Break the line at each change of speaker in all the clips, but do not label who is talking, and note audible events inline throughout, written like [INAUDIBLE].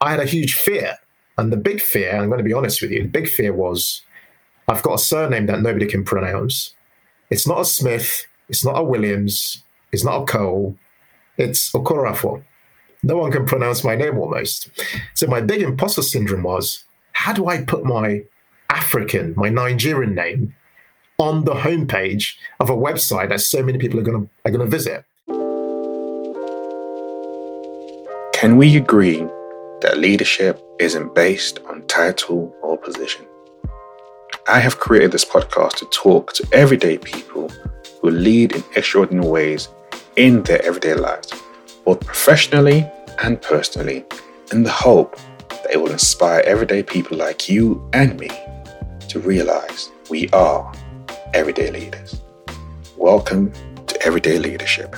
I had a huge fear. And the big fear, I'm going to be honest with you, the big fear was I've got a surname that nobody can pronounce. It's not a Smith, it's not a Williams, it's not a Cole, it's Okoroafor. No one can pronounce my name almost. So my big imposter syndrome was how do I put my African, my Nigerian name on the homepage of a website that so many people are going to are going to visit?
Can we agree that leadership isn't based on title or position? I have created this podcast to talk to everyday people who lead in extraordinary ways in their everyday lives, both professionally and personally, in the hope that it will inspire everyday people like you and me to realize we are everyday leaders. Welcome to Everyday Leadership.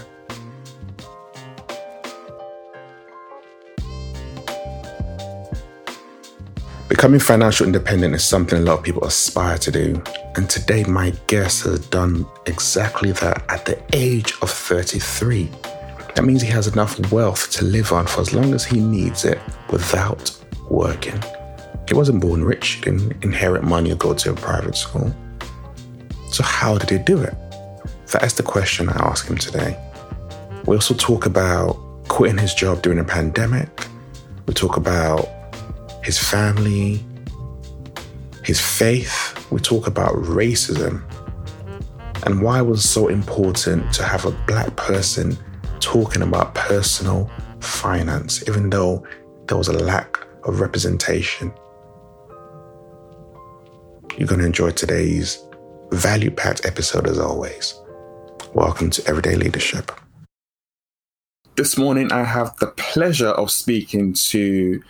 Becoming financial independent is something a lot of people aspire to do. And today, my guest has done exactly that at the age of 33. That means he has enough wealth to live on for as long as he needs it without working. He wasn't born rich, he didn't inherit money or go to a private school. So, how did he do it? That is the question I ask him today. We also talk about quitting his job during a pandemic. We talk about his family, his faith. We talk about racism and why it was so important to have a black person talking about personal finance, even though there was a lack of representation. You're going to enjoy today's value packed episode as always. Welcome to Everyday Leadership. This morning, I have the pleasure of speaking to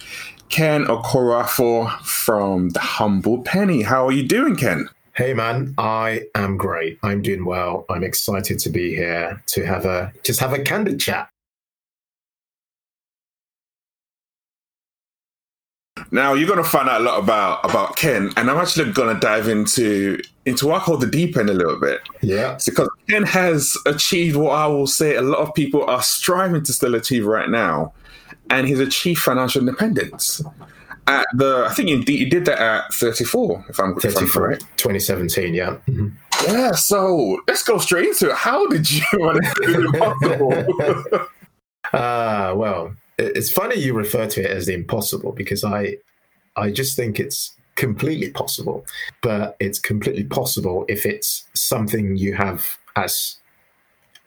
Ken Okoroafor from The Humble Penny. How are you doing, Ken?
Hey man, I am great. I'm doing well. I'm excited to be here to have a just have a candid chat.
Now you're going to find out a lot about about Ken, and I'm actually going to dive into into what I call the deep end a little bit.
Yeah,
it's because Ken has achieved what I will say a lot of people are striving to still achieve right now, and he's achieved financial independence. At the, I think he did, did that at 34, if I'm, 34, if I'm correct.
2017, yeah.
Mm-hmm. Yeah, so let's go straight into it. How did you [LAUGHS] want to do
impossible? [LAUGHS] Ah, uh, well, it's funny you refer to it as the impossible because I, I just think it's completely possible, but it's completely possible if it's something you have as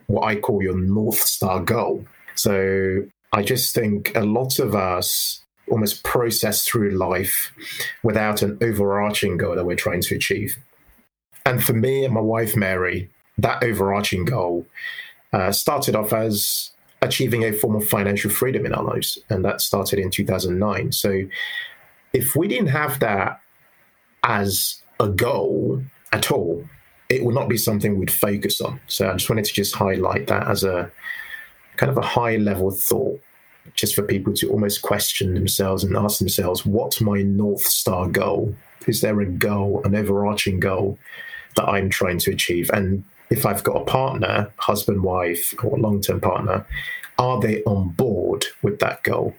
what I call your North Star goal. So I just think a lot of us almost process through life without an overarching goal that we're trying to achieve. And for me and my wife, Mary, that overarching goal uh, started off as achieving a form of financial freedom in our lives. And that started in 2009. So if we didn't have that as a goal at all, it would not be something we'd focus on. So I just wanted to just highlight that as a kind of a high level thought, just for people to almost question themselves and ask themselves, what's my North Star goal? Is there a goal, an overarching goal that I'm trying to achieve? And if I've got a partner, husband, wife, or long term partner, are they on board with that goal?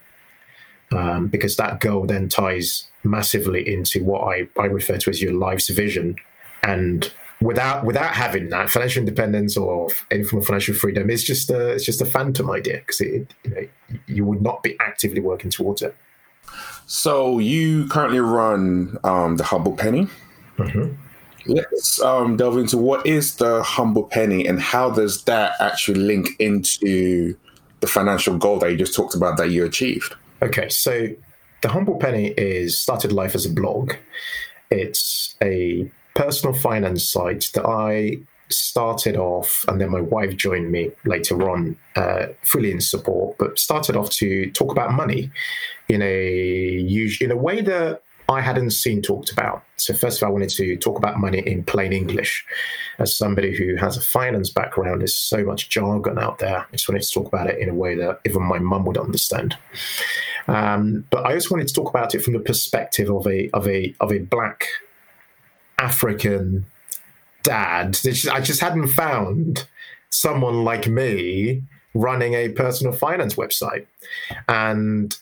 Um, because that goal then ties massively into what I, I refer to as your life's vision. And without without having that financial independence or any form of financial freedom it's just a it's just a phantom idea because it you know you would not be actively working towards it
so you currently run um, the humble penny mm-hmm. Let's um, delve into what is the humble penny and how does that actually link into the financial goal that you just talked about that you achieved
okay so the humble penny is started life as a blog it's a personal finance site that I started off, and then my wife joined me later on, uh, fully in support, but started off to talk about money in a in a way that I hadn't seen talked about. So first of all, I wanted to talk about money in plain English. As somebody who has a finance background, there's so much jargon out there. I just wanted to talk about it in a way that even my mum would understand. Um, but I also wanted to talk about it from the perspective of a of a of a black African dad. I just hadn't found someone like me running a personal finance website. And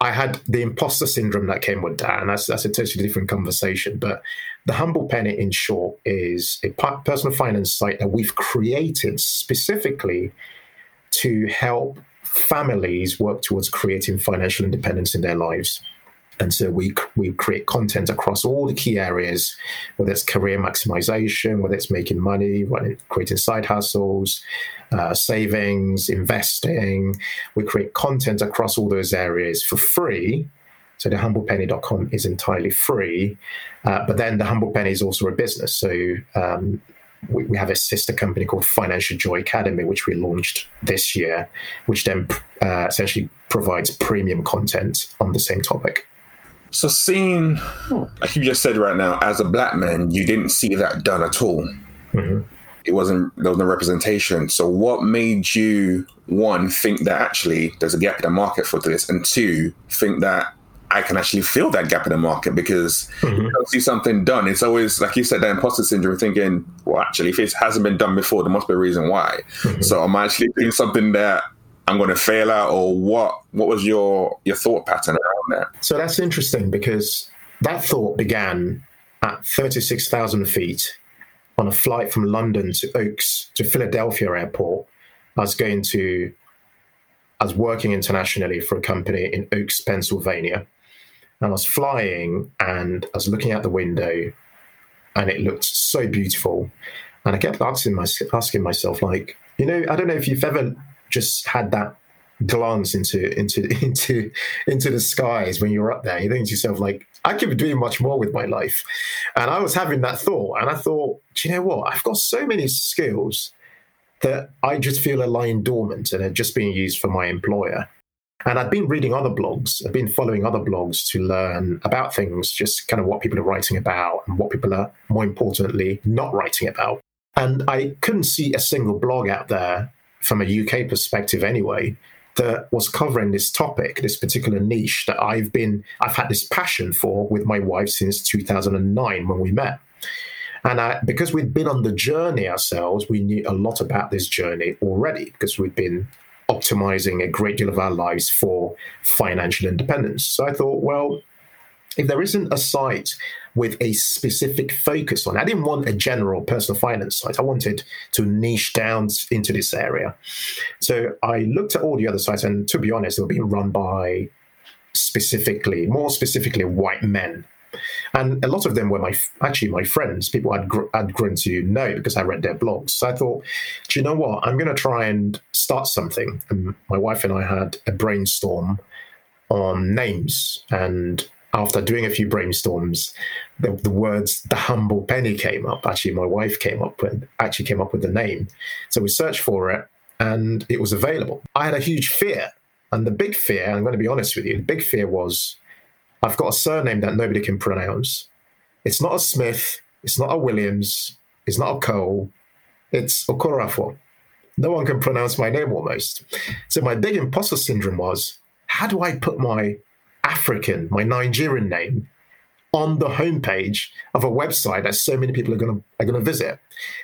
I had the imposter syndrome that came with that, and that's that's a totally different conversation. But the Humble Penny, in short, is a personal finance site that we've created specifically to help families work towards creating financial independence in their lives. And so we we create content across all the key areas, whether it's career maximization, whether it's making money, creating side hustles, uh, savings, investing. We create content across all those areas for free. So the humblepenny.com is entirely free, uh, but then the Humble Penny is also a business. So um, we, we, have a sister company called Financial Joy Academy, which we launched this year, which then uh, essentially provides premium content on the same topic.
So, seeing, like you just said right now, as a black man, you didn't see that done at all. Mm-hmm it wasn't there was no representation. So what made you one think that actually there's a gap in the market for this, and two think that I can actually fill that gap in the market because mm-hmm. you don't see something done. It's always like you said, that imposter syndrome. Thinking, well, actually, if it hasn't been done before, there must be a reason why. Mm-hmm. So am I actually doing something that I'm going to fail at, or what? What was your your thought pattern around that?
So that's interesting because that thought began at 36,000 feet on a flight from London to Oaks to Philadelphia airport. I was going to, I was working internationally for a company in Oaks, Pennsylvania. And I was flying and I was looking out the window and it looked so beautiful. And I kept asking, my, asking myself, like, you know, I don't know if you've ever just had that glance into into [LAUGHS] into into the skies when you're up there. You think to yourself, like, I could be doing much more with my life. And I was having that thought, and I thought, do you know what? I've got so many skills that I just feel are lying dormant and are just being used for my employer. And I've been reading other blogs, I've been following other blogs to learn about things, just kind of what people are writing about and what people are, more importantly, not writing about. And I couldn't see a single blog out there from a UK perspective anyway that was covering this topic, this particular niche that I've been, I've had this passion for with my wife since 2009 when we met. And I, because we'd been on the journey ourselves, we knew a lot about this journey already because we'd been optimizing a great deal of our lives for financial independence. So I thought, well, if there isn't a site with a specific focus on. I didn't want a general personal finance site. I wanted to niche down into this area. So I looked at all the other sites, and to be honest, they were being run by specifically, more specifically, white men. And a lot of them were my actually my friends, people I'd, gr- I'd grown to know because I read their blogs. So I thought, do you know what? I'm going to try and start something. And my wife and I had a brainstorm on names and after doing a few brainstorms, the, the, words "the humble penny" came up. Actually, my wife came up with actually came up with the name. So we searched for it, and it was available. I had a huge fear, and the big fear. I'm going to be honest with you. The big fear was, I've got a surname that nobody can pronounce. It's not a Smith. It's not a Williams. It's not a Cole. It's Okoroafor. No one can pronounce my name almost. So my big imposter syndrome was, how do I put my African, my Nigerian name, on the homepage of a website that so many people are going to are going to visit.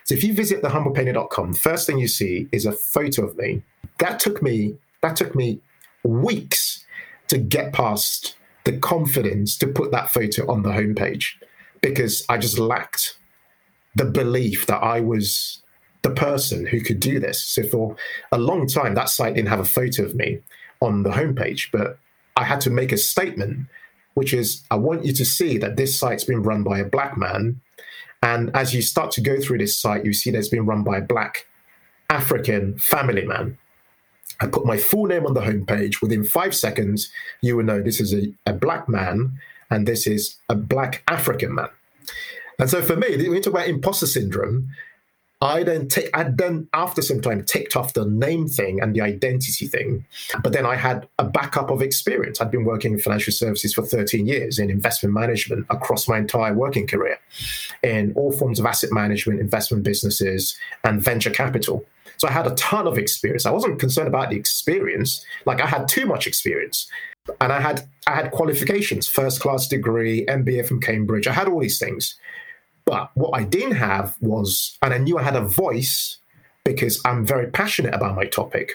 So if you visit thehumblepenny.com, first thing you see is a photo of me. That took me that took me weeks to get past the confidence to put that photo on the homepage because I just lacked the belief that I was the person who could do this. So for a long time, that site didn't have a photo of me on the homepage, but I had to make a statement, which is I want you to see that this site's been run by a black man. And as you start to go through this site, you see that it's been run by a black African family man. I put my full name on the homepage. Within five seconds, you will know this is a, a black man and this is a black African man. And so for me, when you talk about imposter syndrome, I then take I then after some time ticked off the name thing and the identity thing. But then I had a backup of experience. I'd been working in financial services for 13 years in investment management across my entire working career in all forms of asset management, investment businesses, and venture capital. So I had a ton of experience. I wasn't concerned about the experience, like I had too much experience. And I had I had qualifications, first class degree, MBA from Cambridge. I had all these things. But what I didn't have was, and I knew I had a voice because I'm very passionate about my topic.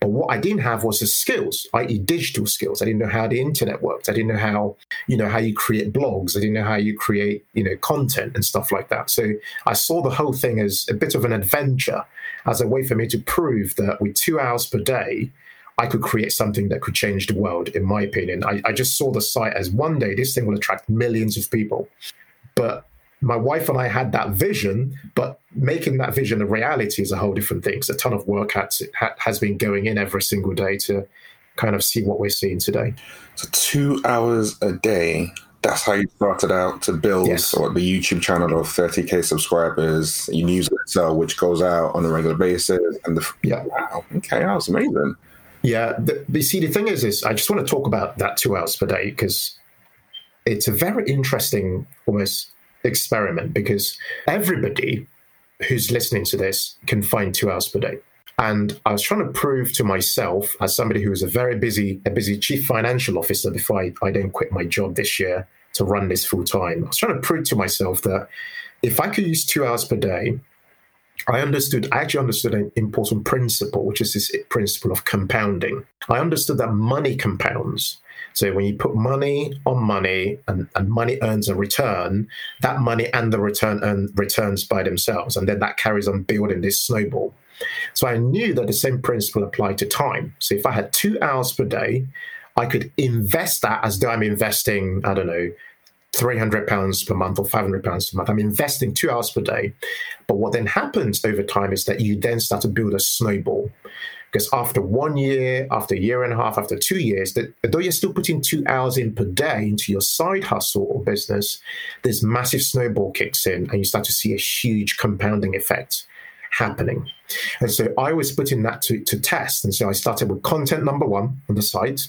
But what I didn't have was the skills, i.e., digital skills. I didn't know how the internet worked. I didn't know how, you know, how you create blogs. I didn't know how you create, you know, content and stuff like that. So I saw the whole thing as a bit of an adventure, as a way for me to prove that with two hours per day, I could create something that could change the world, in my opinion. I, I just saw the site as one day this thing will attract millions of people. But my wife and I had that vision, but making that vision a reality is a whole different thing. It's a ton of work has, has been going in every single day to kind of see what we're seeing today.
So two hours a day. That's how you started out to build yes. the YouTube channel of 30k subscribers, your newsletter, which goes out on a regular basis, and the
yeah,
wow, okay, that was amazing.
Yeah, the, the see the thing is, is I just want to talk about that two hours per day because it's a very interesting, almost experiment because everybody who's listening to this can find two hours per day. And I was trying to prove to myself, as somebody who was a very busy, a busy chief financial officer before I, I didn't quit my job this year to run this full time. I was trying to prove to myself that if I could use two hours per day, I understood, I actually understood an important principle, which is this principle of compounding. I understood that money compounds. So when you put money on money and, and money earns a return, that money and the return earn returns by themselves. And then that carries on building this snowball. So I knew that the same principle applied to time. So if I had two hours per day, I could invest that as though I'm investing, I don't know, 300 pounds per month or 500 pounds per month. I'm investing two hours per day. But what then happens over time is that you then start to build a snowball. Because after one year, after a year and a half, after two years, that though you're still putting two hours in per day into your side hustle or business, this massive snowball kicks in and you start to see a huge compounding effect happening. And so I was putting that to, to test. And so I started with content number one on the site.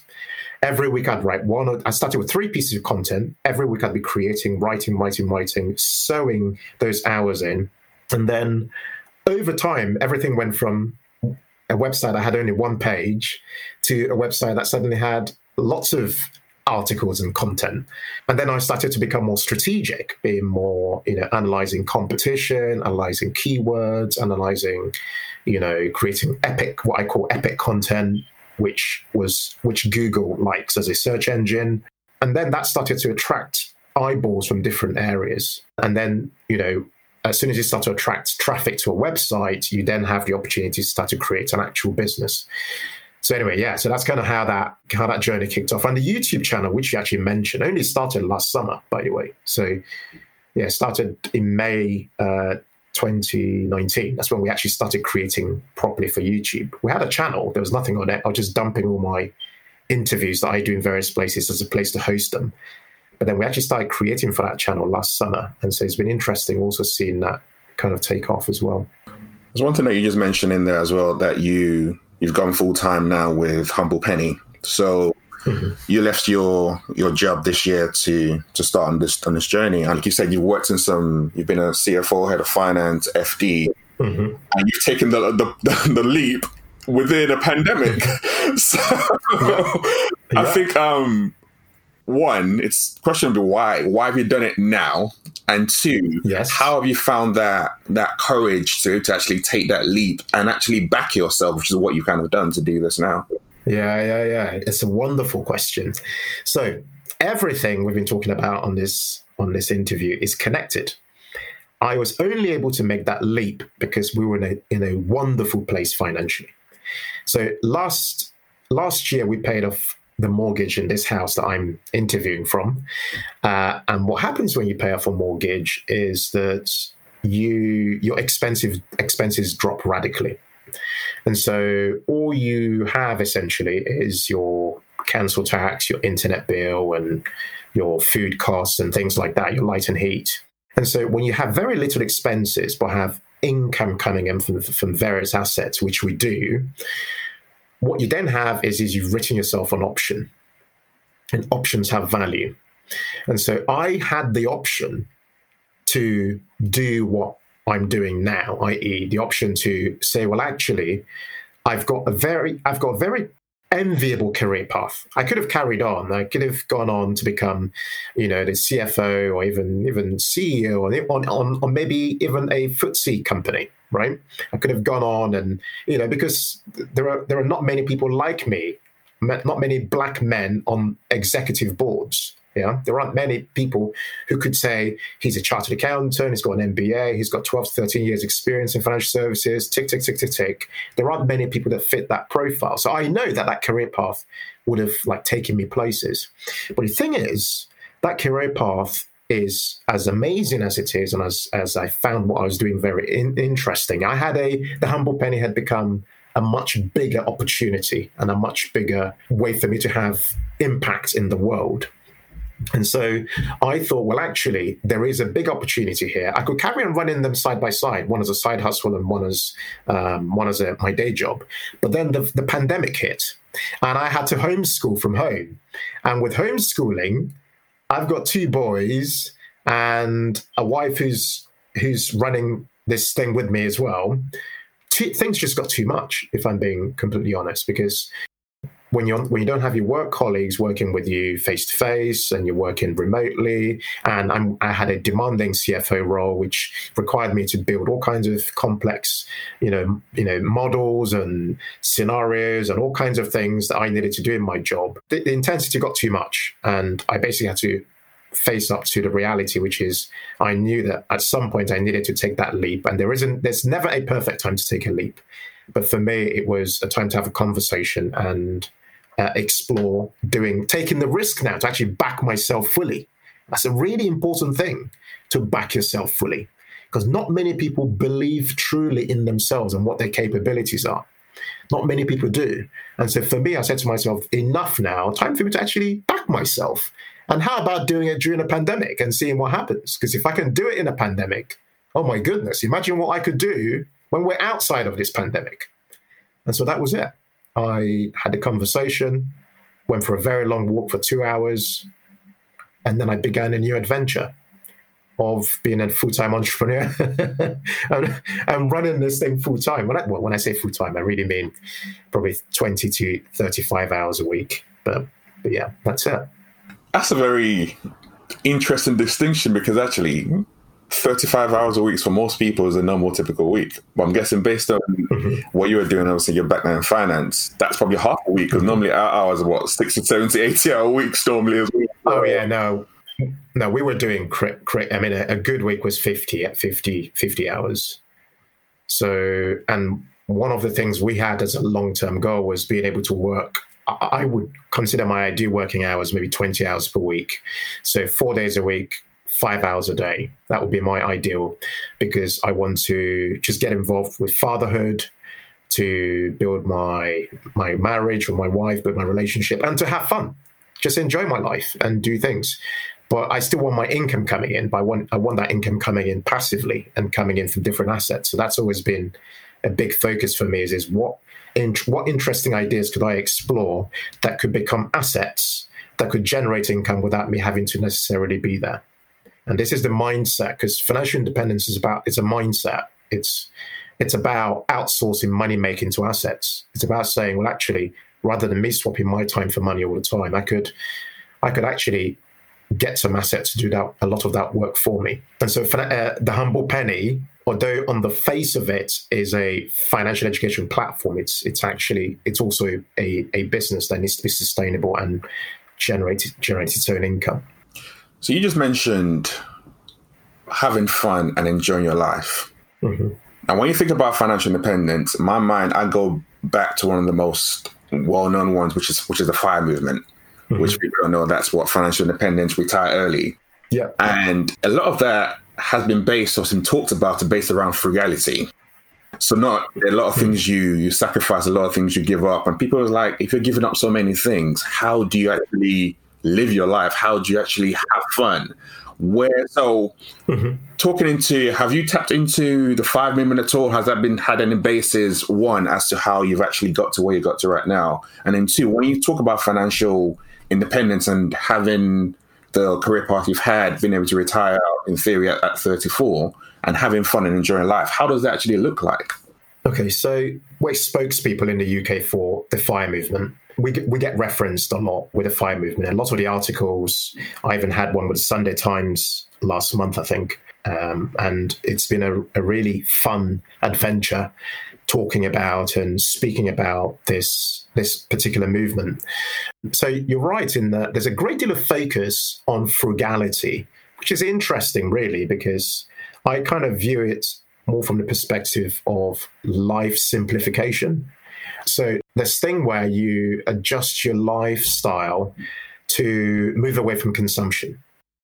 Every week I'd write one. I started with three pieces of content. Every week I'd be creating, writing, writing, writing, sewing those hours in. And then over time, everything went from a website that had only one page to a website that suddenly had lots of articles and content. And then I started to become more strategic, being more, you know, analyzing competition, analyzing keywords, analyzing, you know, creating epic, what I call epic content, which was which Google likes as a search engine. And then that started to attract eyeballs from different areas. And then, you know, as soon as you start to attract traffic to a website, you then have the opportunity to start to create an actual business. So anyway, yeah, so that's kind of how that how that journey kicked off. And the YouTube channel, which you actually mentioned, only started last summer, by the way. So yeah, started in May uh, 2019. That's when we actually started creating properly for YouTube. We had a channel, there was nothing on it. I was just dumping all my interviews that I do in various places as a place to host them. But then we actually started creating for that channel last summer. And so it's been interesting also seeing that kind of take off as well.
There's one thing that you just mentioned in there as well that you you've gone full time now with Humble Penny. So mm-hmm. you left your your job this year to to start on this on this journey. And like you said, you've worked in some you've been a CFO, head of finance, FD, mm-hmm. and you've taken the the, the leap within a pandemic. [LAUGHS] so yeah. Yeah. I think um one, it's question number why. Why have you done it now? And two,
yes.
how have you found that that courage to, to actually take that leap and actually back yourself, which is what you've kind of done to do this now?
Yeah, yeah, yeah. It's a wonderful question. So everything we've been talking about on this on this interview is connected. I was only able to make that leap because we were in a, in a wonderful place financially. So last last year we paid off the mortgage in this house that I'm interviewing from. Uh, and what happens when you pay off a mortgage is that you your expensive expenses drop radically. And so all you have essentially is your council tax, your internet bill, and your food costs and things like that, your light and heat. And so when you have very little expenses but have income coming in from, from various assets, which we do, what you then have is, is you've written yourself an option, and options have value. And so I had the option to do what I'm doing now, i.e., the option to say, well, actually, I've got a very, I've got a very enviable career path. I could have carried on. I could have gone on to become, you know, the CFO or even even CEO or on, on, on maybe even a FTSE company right? I could have gone on and you know because there are there are not many people like me, not many black men on executive boards. Yeah, there aren't many people who could say he's a chartered accountant, he's got an MBA, he's got 12 to 13 years experience in financial services, tick, tick, tick, tick, tick. There aren't many people that fit that profile. So I know that that career path would have like taken me places. But the thing is, that career path is as amazing as it is, and as as I found what I was doing very in, interesting. I had a the humble penny had become a much bigger opportunity and a much bigger way for me to have impact in the world. And so I thought, well, actually, there is a big opportunity here. I could carry on running them side by side, one as a side hustle and one as um, one as a, my day job. But then the, the pandemic hit, and I had to homeschool from home. And with homeschooling, I've got two boys and a wife who's who's running this thing with me as well. Two, things just got too much, if I'm being completely honest, because when you when you don't have your work colleagues working with you face to face and you're working remotely. And I'm, i had a demanding cfo role which required me to build all kinds of complex you know you know models and scenarios and all kinds of things that i needed to do in my job. The, the intensity got too much and i basically had to face up to the reality which is i knew that at some point i needed to take that leap. And there isn't there's never a perfect time to take a leap. But for me it was a time to have a conversation and uh, explore doing, taking the risk now to actually back myself fully. That's a really important thing to back yourself fully because not many people believe truly in themselves and what their capabilities are. Not many people do. And so for me, I said to myself, enough now, time for me to actually back myself. And how about doing it during a pandemic and seeing what happens? Because if I can do it in a pandemic, oh my goodness, imagine what I could do when we're outside of this pandemic. And so that was it. I had a conversation, went for a very long walk for two hours, and then I began a new adventure of being a full-time entrepreneur [LAUGHS] and, and, running this thing full-time. When I, well, when I say full-time, I really mean probably 20 to 35 hours a week. But, but yeah, that's it.
That's a very interesting distinction because actually 35 hours a week for most people is a normal typical week. But I'm guessing based on mm-hmm. what you were doing, obviously your background in finance, that's probably half a week because mm-hmm. normally our hours are what, 60, 70, 80 hour weeks normally as well.
Oh, yeah, no. No, we were doing, I mean, a, a, good week was 50 at 50, 50 hours. So, and one of the things we had as a long term goal was being able to work I would consider my ideal working hours maybe 20 hours per week. So four days a week, five hours a day. That would be my ideal because I want to just get involved with fatherhood, to build my my marriage with my wife, build my relationship, and to have fun. Just enjoy my life and do things. But I still want my income coming in. But I want I want that income coming in passively and coming in from different assets. So that's always been a big focus for me. Is is what in, what interesting ideas could I explore that could become assets that could generate income without me having to necessarily be there. And this is the mindset because financial independence is about it's a mindset. It's it's about outsourcing money making to assets. It's about saying, well, actually, rather than me swapping my time for money all the time, I could I could actually get some assets to do that a lot of that work for me. And so, uh, the humble penny, although on the face of it is a financial education platform, it's it's actually it's also a, a business that needs to be sustainable and generate generate its own income.
So you just mentioned having fun and enjoying your life. Mm-hmm. And when you think about financial independence, in my mind, I go back to one of the most well-known ones, which is which is the FIRE movement, mm-hmm. which people don't know. That's what financial independence, retire early.
Yeah,
and a lot of that has been based or been talked about, to based around frugality. So not a lot of things you you sacrifice, a lot of things you give up, and people are like, if you're giving up so many things, how do you actually live your life? How do you actually have fun? Where so mm-hmm. talking into have you tapped into the FIRE movement at all? Has that been had any basis one as to how you've actually got to where you got to right now? And then two, when you talk about financial independence and having the career path you've had, being able to retire in theory at, at 34 and having fun and enjoying life, how does that actually look like?
Okay, so we're spokespeople in the UK for the FIRE movement we we get referenced a lot with the fire movement. And lots of the articles, I even had one with the Sunday Times last month, I think, Um, and it's been a, a really fun adventure talking about and speaking about this this particular movement. So you're right in that there's a great deal of focus on frugality, which is interesting, really, because I kind of view it more from the perspective of life simplification. So this thing where you adjust your lifestyle to move away from consumption.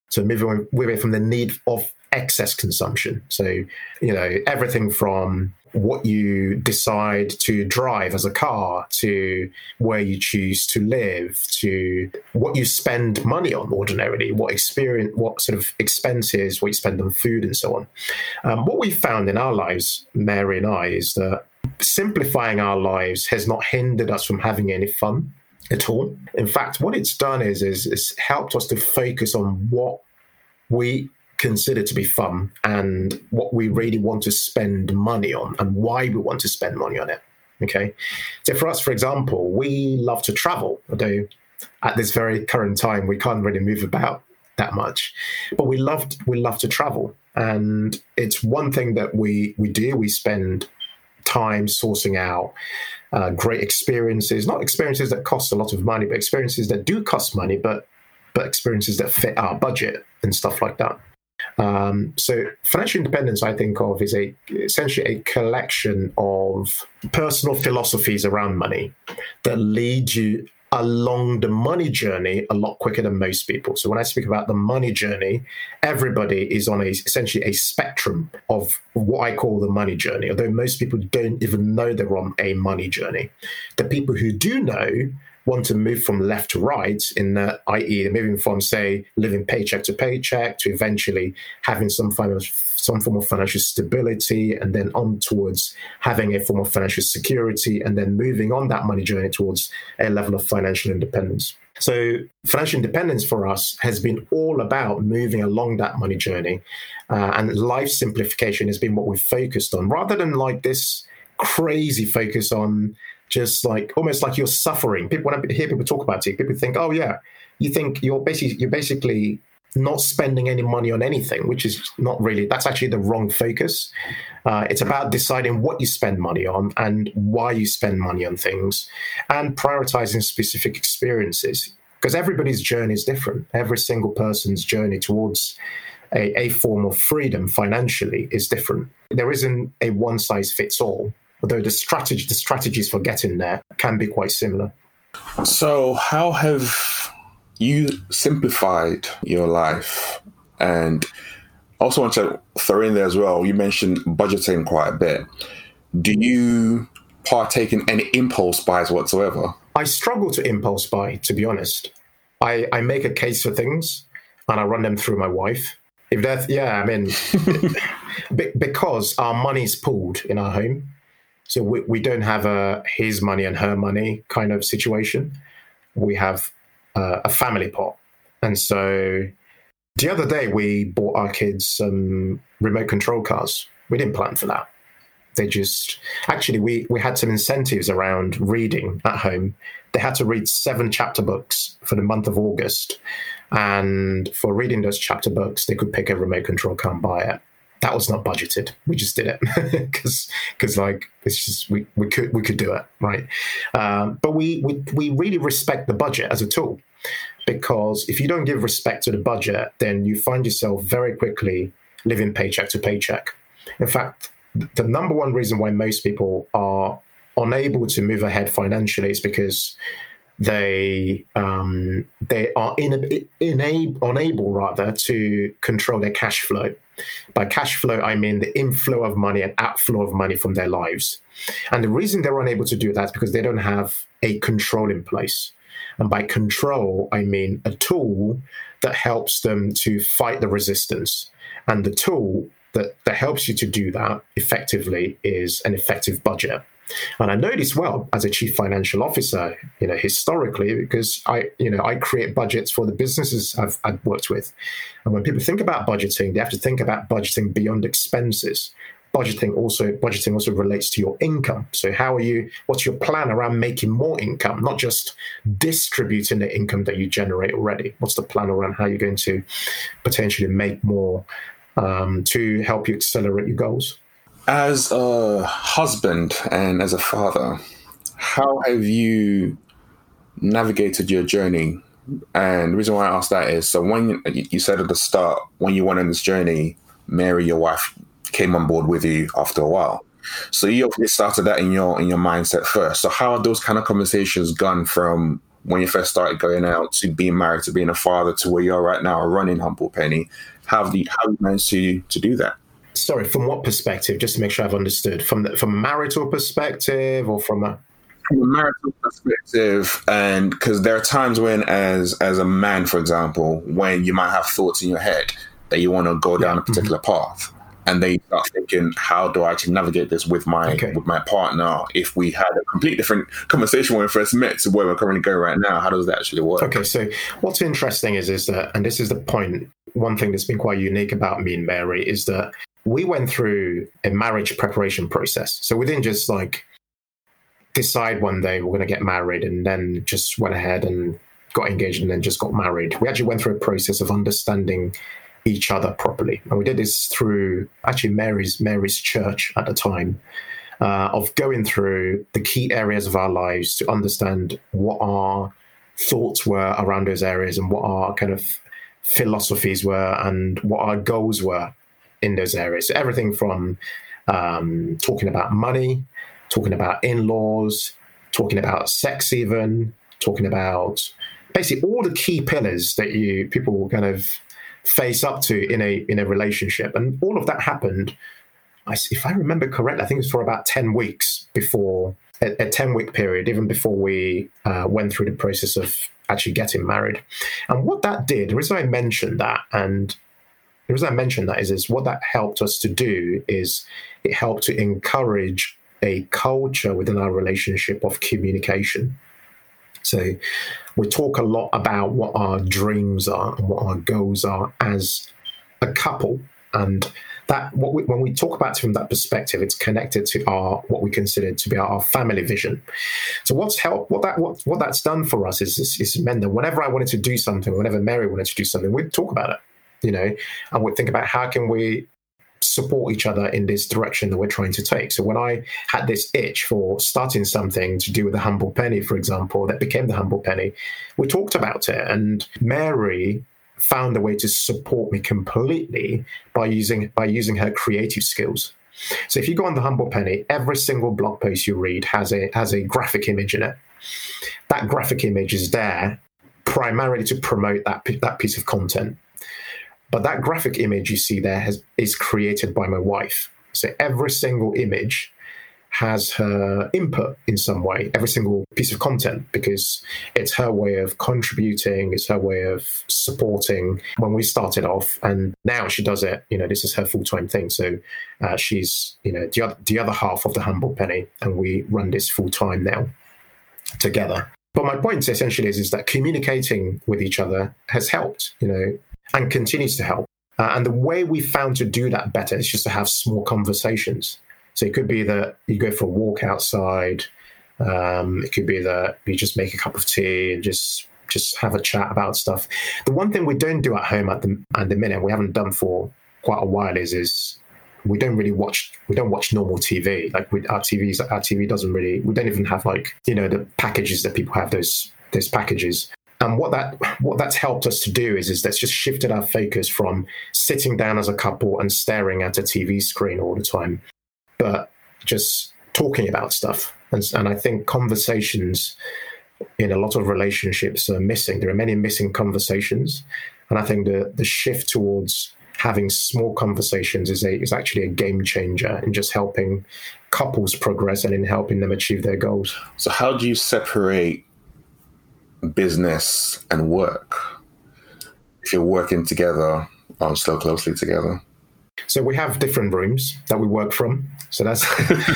So move away from the need of excess consumption. So, you know, everything from what you decide to drive as a car to where you choose to live to what you spend money on ordinarily what experience what sort of expenses what you spend on food and so on um, what we found in our lives mary and i is that simplifying our lives has not hindered us from having any fun at all in fact what it's done is is, is helped us to focus on what we consider to be fun and what we really want to spend money on and why we want to spend money on it. Okay. So for us, for example, we love to travel, although at this very current time we can't really move about that much. But we loved we love to travel. And it's one thing that we we do. We spend time sourcing out uh, great experiences, not experiences that cost a lot of money, but experiences that do cost money, but but experiences that fit our budget and stuff like that. Um, so financial independence, I think of, is a essentially a collection of personal philosophies around money that lead you along the money journey a lot quicker than most people. So when I speak about the money journey, everybody is on a essentially a spectrum of what I call the money journey. Although most people don't even know they're on a money journey. The people who do know want to move from left to right, in that, i.e., moving from, say, living paycheck to paycheck to eventually having some form of some form of financial stability, and then on towards having a form of financial security, and then moving on that money journey towards a level of financial independence. So, financial independence for us has been all about moving along that money journey, uh, and life simplification has been what we've focused on, rather than like this crazy focus on just like almost like you're suffering. People when I hear people talk about it, people think, "Oh yeah, you think you're basically you're basically not spending any money on anything, which is not really that's actually the wrong focus. Uh, it's about deciding what you spend money on and why you spend money on things, and prioritizing specific experiences because everybody's journey is different. Every single person's journey towards a, a form of freedom financially is different. There isn't a one size fits all although the strategy the strategies for getting there can be quite similar.
So, how have you simplified your life? And also want to throw in there as well. You mentioned budgeting quite a bit. Do you partake in any impulse buys whatsoever?
I struggle to impulse buy, to be honest. I, I make a case for things and I run them through my wife. If that's, yeah, I mean, [LAUGHS] because our money's pooled in our home. So we, we don't have a his money and her money kind of situation. We have uh, a family pot. And so the other day we bought our kids some remote control cars. We didn't plan for that. They just actually we we had some incentives around reading at home. They had to read seven chapter books for the month of August. And for reading those chapter books, they could pick a remote control car and buy it that was not budgeted. We just did it [LAUGHS] because because like it's just we, we could we could do it right. Um, but we, we we really respect the budget as a tool because if you don't give respect to the budget, then you find yourself very quickly living paycheck to paycheck. In fact, the number one reason why most people are unable to move ahead financially is because they um, they are in, in, unable rather to control their cash flow. By cash flow, I mean the inflow of money and outflow of money from their lives. And the reason they're unable to do that is because they don't have a control in place. And by control, I mean a tool that helps them to fight the resistance. And the tool that, that helps you to do that effectively is an effective budget. And I know this well as a chief financial officer, you know, historically, because I, you know, I create budgets for the businesses I've, I've worked with. And when people think about budgeting, they have to think about budgeting beyond expenses. Budgeting also budgeting also relates to your income. So how are you? What's your plan around making more income, not just distributing the income that you generate already? What's the plan around how you're going to potentially make more um, to help you accelerate your goals.
As a husband and as a father, how have you navigated your journey? And the reason why I ask that is so when you said at the start, when you went on this journey, Mary, your wife, came on board with you after a while. So you obviously started that in your in your mindset first. So how are those kind of conversations gone from when you first started going out to being married to being a father to where you are right now, running Humble Penny? How have you how have you managed to to do that?
Sorry, from what perspective? Just to make sure I've understood. From the, from a marital perspective, or from a
from a marital perspective, and because there are times when, as as a man, for example, when you might have thoughts in your head that you want to go down a particular mm-hmm. path, and they start thinking, how do I actually navigate this with my okay. with my partner? If we had a complete different conversation when we first met to where we're currently going right now, how does that actually work?
Okay, so what's interesting is is that, and this is the point. One thing that's been quite unique about me and Mary is that we went through a marriage preparation process. So we didn't just like decide one day we're going to get married and then just went ahead and got engaged and then just got married. We actually went through a process of understanding each other properly. And we did this through actually Mary's Mary's church at the time, uh, of going through the key areas of our lives to understand what our thoughts were around those areas and what our kind of philosophies were and what our goals were in those areas. Everything from um, talking about money, talking about in-laws, talking about sex, even talking about basically all the key pillars that you people kind of face up to in a in a relationship, and all of that happened. I if I remember correctly, I think it was for about ten weeks before a, a ten week period, even before we uh, went through the process of actually getting married. And what that did, the reason I mentioned that, and the reason I mentioned that is, is what that helped us to do is it helped to encourage a culture within our relationship of communication. So we talk a lot about what our dreams are and what our goals are as a couple. And that we, when we talk about it from that perspective, it's connected to our what we consider to be our family vision. So what's helped what that what, what that's done for us is, is, is meant that whenever I wanted to do something, whenever Mary wanted to do something, we'd talk about it, you know, and we'd think about how can we support each other in this direction that we're trying to take. So when I had this itch for starting something to do with the humble penny, for example, that became the humble penny, we talked about it, and Mary found a way to support me completely by using by using her creative skills. So if you go on the humble penny, every single blog post you read has a has a graphic image in it. That graphic image is there primarily to promote that that piece of content. But that graphic image you see there has, is created by my wife. So every single image has her input in some way, every single piece of content, because it's her way of contributing, it's her way of supporting. When we started off, and now she does it, you know, this is her full time thing. So uh, she's, you know, the other, the other half of the Humble Penny, and we run this full time now together. But my point essentially is, is that communicating with each other has helped. You know, and continues to help. Uh, and the way we found to do that better is just to have small conversations. So it could be that you go for a walk outside. Um, it could be that you just make a cup of tea and just just have a chat about stuff. The one thing we don't do at home at the at the minute, we haven't done for quite a while, is is we don't really watch we don't watch normal TV. Like we, our TVs, our TV doesn't really. We don't even have like you know the packages that people have those those packages. And what that what that's helped us to do is is that's just shifted our focus from sitting down as a couple and staring at a TV screen all the time, but just talking about stuff. And, and I think conversations in a lot of relationships are missing. There are many missing conversations, and I think the the shift towards having small conversations is a is actually a game changer in just helping couples progress and in helping them achieve their goals.
So how do you separate business and work if you're working together um, so closely together?
So we have different rooms that we work from. So that's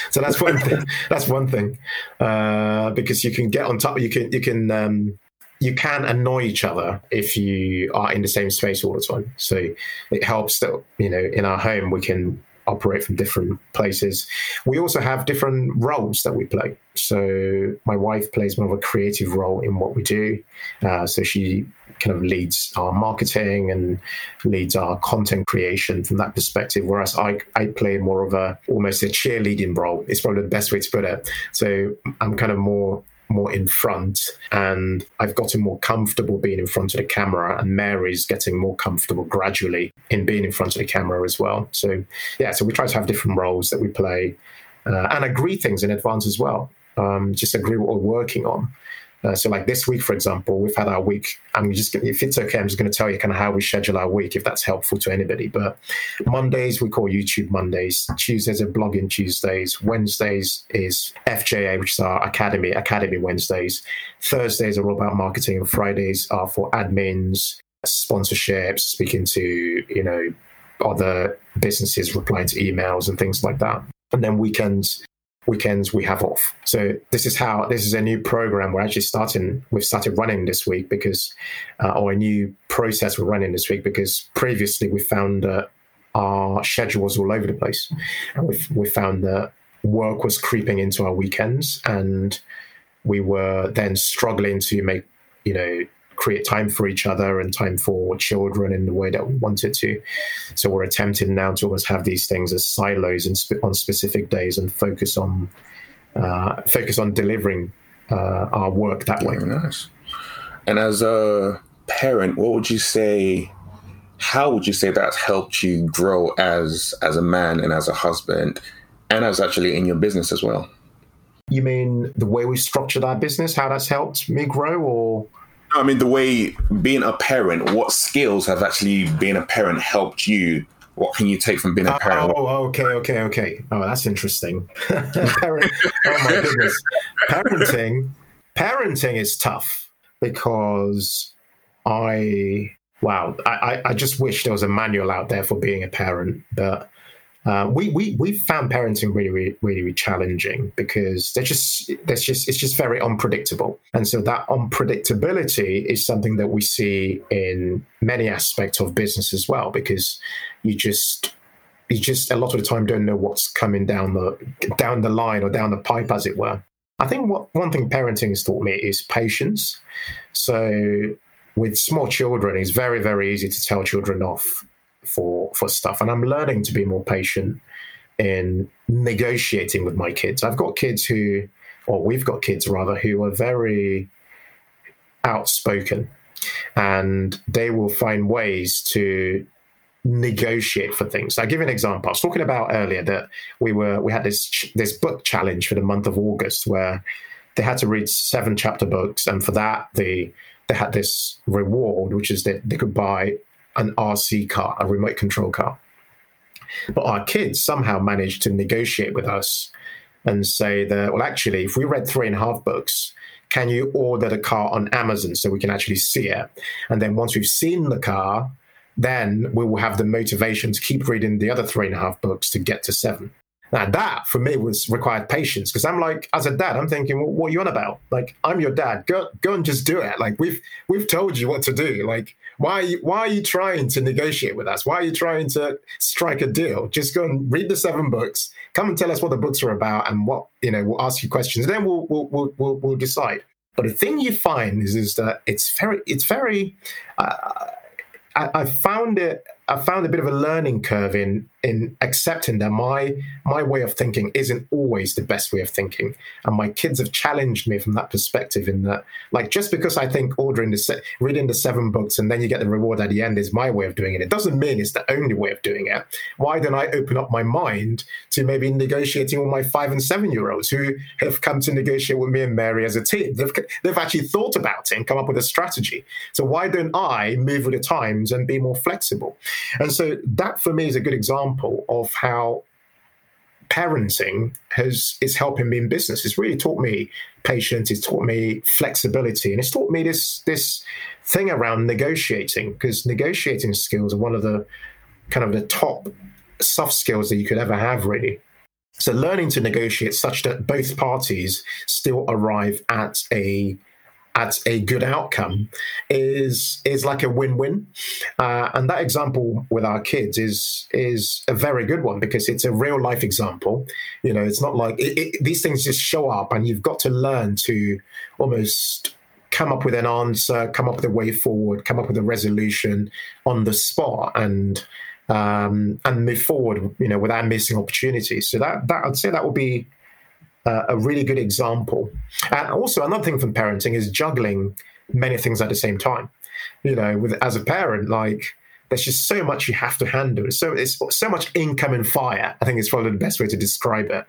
[LAUGHS] so that's one thing. That's one thing uh, because you can get on top. You can you can um, you can annoy each other if you are in the same space all the time. So it helps that you know in our home we can operate from different places. We also have different roles that we play. So my wife plays more of a creative role in what we do. Uh, so she kind of leads our marketing and leads our content creation from that perspective. Whereas I, I play more of a almost a cheerleading role. It's probably the best way to put it. So I'm kind of more more in front and I've gotten more comfortable being in front of the camera and Mary's getting more comfortable gradually in being in front of the camera as well. So yeah, so we try to have different roles that we play uh, and agree things in advance as well. Um, just agree what we're working on. Uh, so, like this week, for example, we've had our week. I'm just, if it's okay, I'm just going to tell you kind of how we schedule our week, if that's helpful to anybody. But Mondays we call YouTube Mondays. Tuesdays are blogging Tuesdays. Wednesdays is FJA, which is our academy, Academy Wednesdays. Thursdays are all about marketing, and Fridays are for admins, sponsorships, speaking to you know other businesses, replying to emails and things like that. And then weekends weekends we have off. So this is how this is a new program we're actually starting. We've started running this week because, uh, or a new process we're running this week because previously we found that our schedule was all over the place, and we we found that work was creeping into our weekends, and we were then struggling to make you know create time for each other and time for children in the way that we wanted to. So we're attempting now to almost have these things as silos and sp- on specific days and focus on uh, focus on delivering uh, our work that way.
Very nice. And as a parent, what would you say? How would you say that's helped you grow as as a man and as a husband, and as actually in your business as well?
You mean the way we structured our business, how that's helped me grow, or
I mean, the way being a parent, what skills have actually being a parent helped you? What can you take from being a parent?
Oh, okay, okay, okay. Oh, that's interesting. [LAUGHS] Parent, oh my goodness, parenting. Parenting is tough because I wow, I, I just wish there was a manual out there for being a parent, but uh, we we we found parenting really, really really challenging because they're just there's just it's just very unpredictable, and so that unpredictability is something that we see in many aspects of business as well because you just you just a lot of the time don't know what's coming down the down the line or down the pipe as it were. I think what one thing parenting has taught me is patience. So with small children, it's very very easy to tell children off for for stuff and i'm learning to be more patient in negotiating with my kids i've got kids who or we've got kids rather who are very outspoken and they will find ways to negotiate for things. I'll give you an example. I was talking about earlier that we were we had this this book challenge for the month of August where they had to read seven chapter books, and for that they they had this reward, which is that they could buy an RC car, a remote control car. But our kids somehow managed to negotiate with us and say that, well, actually, if we read three and a half books, can you order the car on Amazon so we can actually see it? And then once we've seen the car, then we will have the motivation to keep reading the other three and a half books to get to seven. Now that for me was required patience because I'm like, as a dad, I'm thinking, well, what are you on about? Like, I'm your dad. Go, go and just do it. Like we've we've told you what to do. Like, why why are you trying to negotiate with us? Why are you trying to strike a deal? Just go and read the seven books. Come and tell us what the books are about and what you know. We'll ask you questions. And then we'll we'll we'll we'll, we'll decide. But the thing you find is is that it's very it's very. Uh, I, I found it I found a bit of a learning curve in in accepting that my my way of thinking isn't always the best way of thinking, and my kids have challenged me from that perspective. In that, like, just because I think ordering the se- reading the seven books and then you get the reward at the end is my way of doing it, it doesn't mean it's the only way of doing it. Why don't I open up my mind to maybe negotiating with my five and seven year olds who have come to negotiate with me and Mary as a team? They've they've actually thought about it and come up with a strategy. So why don't I move with the times and be more flexible? And so that for me is a good example of how parenting has is helping me in business. It's really taught me patience. It's taught me flexibility, and it's taught me this this thing around negotiating because negotiating skills are one of the kind of the top soft skills that you could ever have, really. So learning to negotiate such that both parties still arrive at a at a good outcome is is like a win-win. Uh, and that example with our kids is is a very good one because it's a real life example. You know it's not like it, it, these things just show up and you've got to learn to almost come up with an answer come up with a way forward come up with a resolution on the spot and um, and move forward you know without missing opportunities. So that that i'd say that would be uh, a really good example. And also, another thing from parenting is juggling many things at the same time. You know, with as a parent, like there's just so much you have to handle. So it's so much incoming fire. I think it's probably the best way to describe it.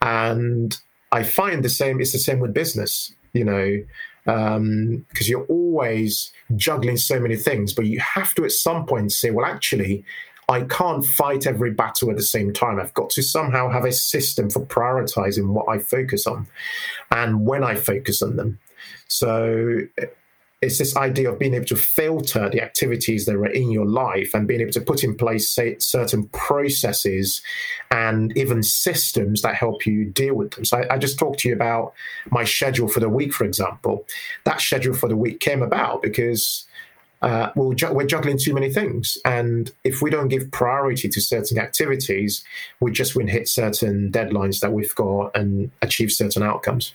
And I find the same. It's the same with business. You know, because um, you're always juggling so many things, but you have to at some point say, well, actually, I can't fight every battle at the same time. I've got to somehow have a system for prioritizing what I focus on and when I focus on them. So it's this idea of being able to filter the activities that are in your life and being able to put in place say, certain processes and even systems that help you deal with them. So I, I, just talked to you about my schedule for the week, for example. That schedule for the week came about because uh, we're, ju- we're juggling too many things. And if we don't give priority to certain activities, we just won't hit certain deadlines that we've got and achieve certain outcomes.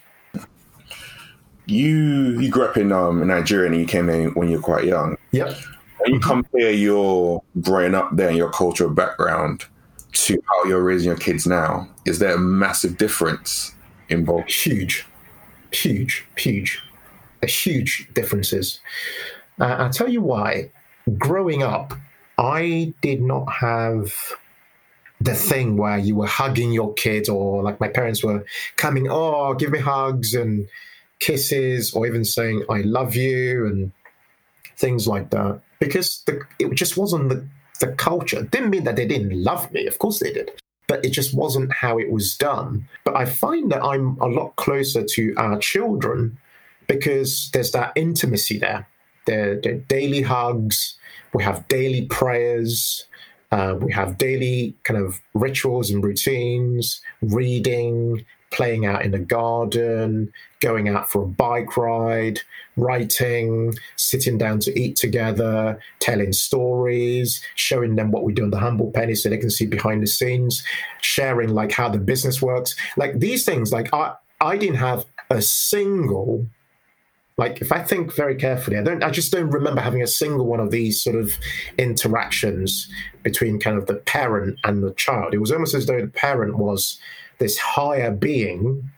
You you grew up in um, Nigeria and you came in when you were quite young.
Yep.
When you compare your growing up there and your cultural background to how you're raising your kids now, is there a massive difference in both?
Huge, huge, huge, a huge differences. Uh, I'll tell you why. Growing up, I did not have the thing where you were hugging your kid, or like my parents were coming, oh, give me hugs and kisses, or even saying, I love you, and things like that. Because the, it just wasn't the, the culture. It didn't mean that they didn't love me. Of course they did. But it just wasn't how it was done. But I find that I'm a lot closer to our children because there's that intimacy there their, their daily hugs. We have daily prayers. Uh, we have daily kind of rituals and routines, reading, playing out in the garden, going out for a bike ride, writing, sitting down to eat together, telling stories, showing them what we do in the humble penny so they can see behind the scenes, sharing like how the business works. Like these things, like I, I didn't have a single like if I think very carefully, I don't I just don't remember having a single one of these sort of interactions between kind of the parent and the child. It was almost as though the parent was this higher being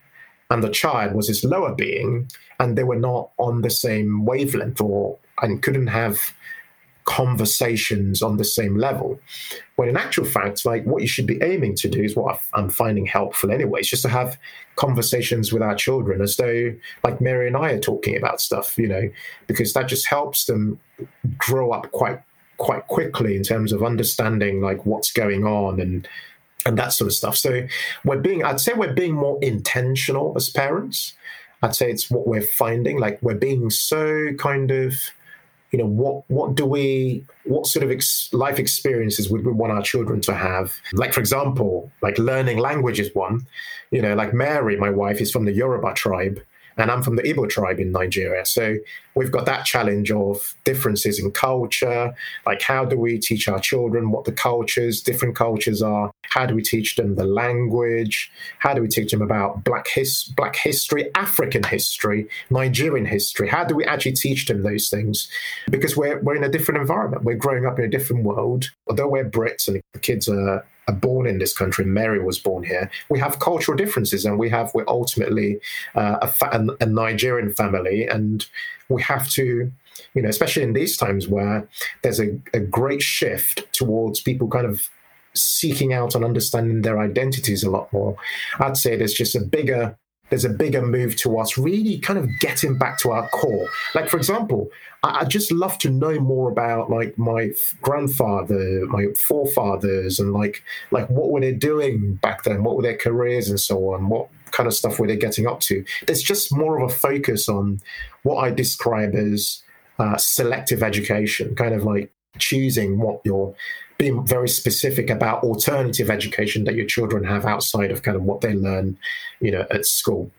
and the child was this lower being and they were not on the same wavelength or and couldn't have conversations on the same level. When in actual fact, like what you should be aiming to do is what I'm finding helpful anyway, is just to have conversations with our children as though like Mary and I are talking about stuff, you know, because that just helps them grow up quite quite quickly in terms of understanding like what's going on and and that sort of stuff. So we're being I'd say we're being more intentional as parents. I'd say it's what we're finding. Like we're being so kind of you know what what do we what sort of ex- life experiences would we want our children to have? Like for example like learning language is one. You know like mary my wife is from the yoruba tribe and I'm from the Igbo tribe in Nigeria. So we've got that challenge of differences in culture. Like, how do we teach our children what the cultures, different cultures are? How do we teach them the language? How do we teach them about Black, his, Black history, African history, Nigerian history? How do we actually teach them those things? Because we're, we're in a different environment. We're growing up in a different world. Although we're Brits and the kids are are born in this country. Mary was born here. We have cultural differences, and we have we're ultimately uh, a, fa- a Nigerian family, and we have to you know, especially in these times where there's a, a, great shift towards people kind of seeking out and understanding their identities a lot more. I'd say there's just a bigger there's a bigger move to us really kind of getting back to our core. Like, for example, I, I just love to know more about like my grandfather, my forefathers, and like like what were they doing back then? What were their careers and so on? What kind of stuff were they getting up to? There's just more of a focus on what I describe as uh, selective education, kind of like choosing what your being very specific about alternative education that your children have outside of kind of what they learn, you know, at school.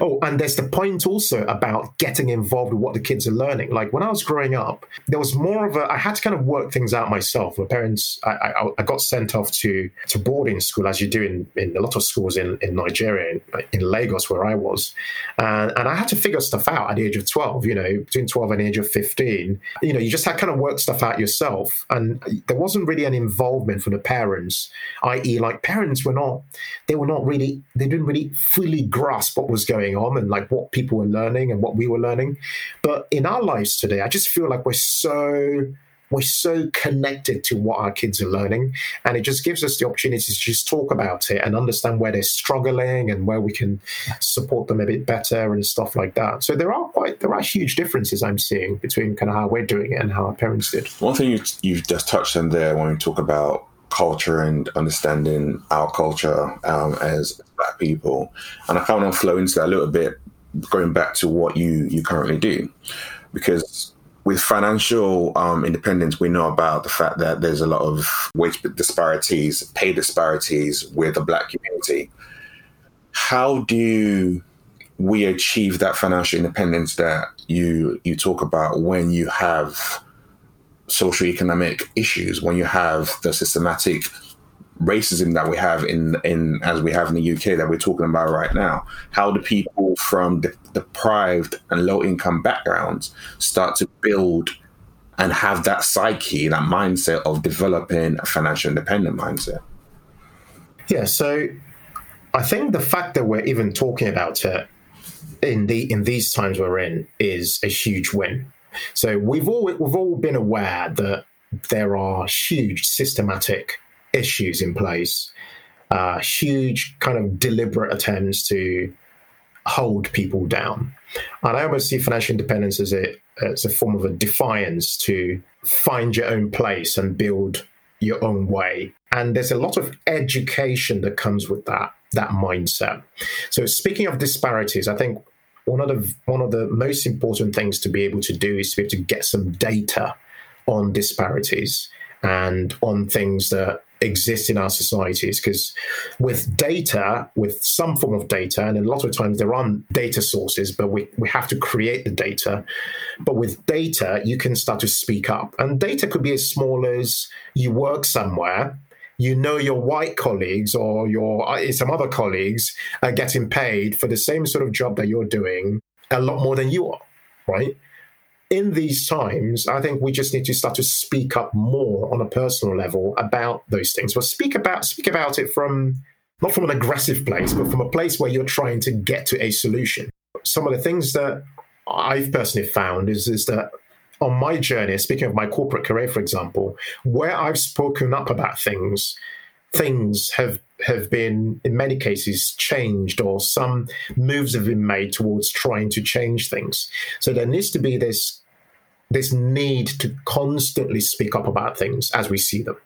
Oh, and there's the point also about getting involved with what the kids are learning. Like when I was growing up, there was more of a, I had to kind of work things out myself. My parents, I, I, I got sent off to, to boarding school, as you do in, in a lot of schools in, in Nigeria, in, in Lagos, where I was. And, and I had to figure stuff out at the age of 12, you know, between 12 and the age of 15. You know, you just had kind of work stuff out yourself. And there wasn't really an involvement from the parents, i.e., like parents were not, they were not really, they didn't really fully grasp what was going on and like what people were learning and what we were learning. But in our lives today, I just feel like we're so we're so connected to what our kids are learning. And it just gives us the opportunity to just talk about it and understand where they're struggling and where we can support them a bit better and stuff like that. So there are quite there are huge differences i'm seeing between kind of how we're doing it and how our parents did.
One thing you, you've just touched on there when we talk about culture and understanding our culture um, as black people. And I kind of flow into that a little bit, going back to what you you currently do, because with financial um, independence, we know about the fact that there's a lot of wage disparities, pay disparities with the black community. How do we achieve that financial independence that you you talk about when you have socioeconomic issues, when you have the systematic racism that we have in in as we have in the UK that we're talking about right now. How do people from de- deprived and low income backgrounds start to build and have that psyche, that mindset of developing a financial independent mindset?
Yeah, so I think the fact that we're even talking about it in the in these times we're in is a huge win so we've all we've all been aware that there are huge systematic issues in place, uh, huge kind of deliberate attempts to hold people down. And I almost see financial independence as a as a form of a defiance to find your own place and build your own way. And there's a lot of education that comes with that that mindset. So speaking of disparities, I think one of the one of the most important things to be able to do is to be able to get some data on disparities and on things that exist in our societies. Because with data with some form of data and a lot of times there aren't data sources but we, we have to create the data. But with data you can start to speak up. And data could be as small as you work somewhere you know your white colleagues or your uh, some other colleagues are getting paid for the same sort of job that you're doing a lot more than you are, right? In these times, I think we just need to start to speak up more on a personal level about those things. But speak about speak about it from not from an aggressive place, but from a place where you're trying to get to a solution. Some of the things that I've personally found is is that on my journey, speaking of my corporate career, for example, where I've spoken up about things, things have have been in many cases changed or some moves have been made towards trying to change things. So there needs to be this this need to constantly speak up about things as we see them.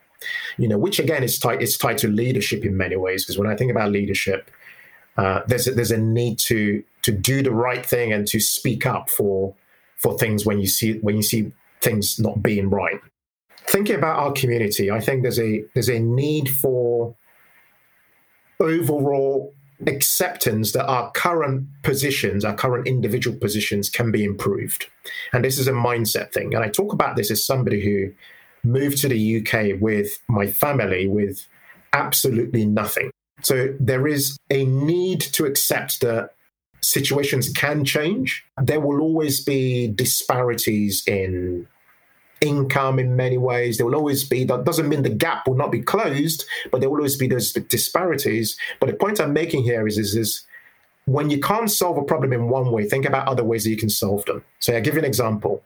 You know, which again is tied it's tied to leadership in many ways. Because when I think about leadership, uh, there's a, there's a need to to do the right thing and to speak up for for things when you see when you see things not being right. Thinking about our community, I think there's a there's a need for overall acceptance that our current positions, our current individual positions can be improved. And this is a mindset thing. And I talk about this as somebody who moved to the UK with my family with absolutely nothing. So there is a need to accept that situations can change. There will always be disparities in income in many ways. There will always be, that doesn't mean the gap will not be closed, but there will always be those disparities. But the point I'm making here is, is, is when you can't solve a problem in one way, think about other ways that you can solve them. So I give you an example.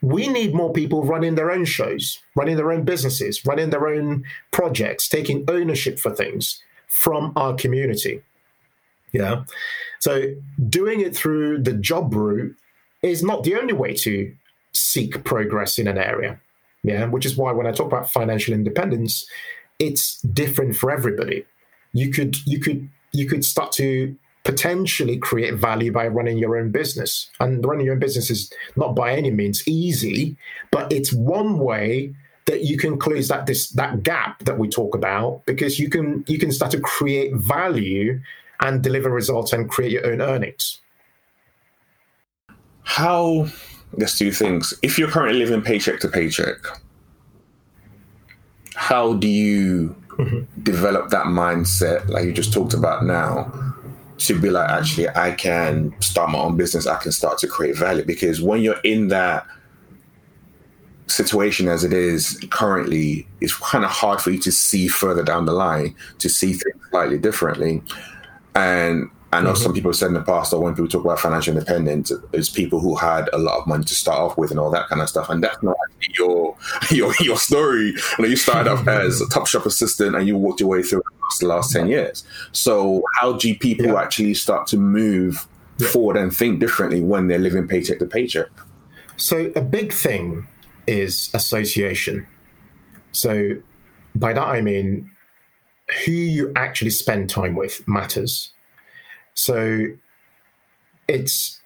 We need more people running their own shows, running their own businesses, running their own projects, taking ownership for things from our community. Yeah. So doing it through the job route is not the only way to seek progress in an area. Yeah. Which is why when I talk about financial independence, it's different for everybody. You could you could you could start to potentially create value by running your own business. And running your own business is not by any means easy, but it's one way that you can close that this that gap that we talk about because you can you can start to create value and deliver results and create your own earnings.
How, let's do things. If you're currently living paycheck to paycheck, how do you mm-hmm. develop that mindset, like you just talked about now, to be like, actually, I can start my own business, I can start to create value? Because when you're in that, situation as it is currently, it's kind of hard for you to see further down the line, to see things slightly differently. And I know mm-hmm. some people said in the past that when people talk about financial independence, it's people who had a lot of money to start off with and all that kind of stuff. And that's not your [LAUGHS] your your story. You know, you started off as a Topshop assistant and you walked your way through the last ten years. So how do people yeah. actually start to move yeah. forward and think differently when they're living paycheck to paycheck?
So a big thing is association. So by that I mean who you actually spend time with matters. So it's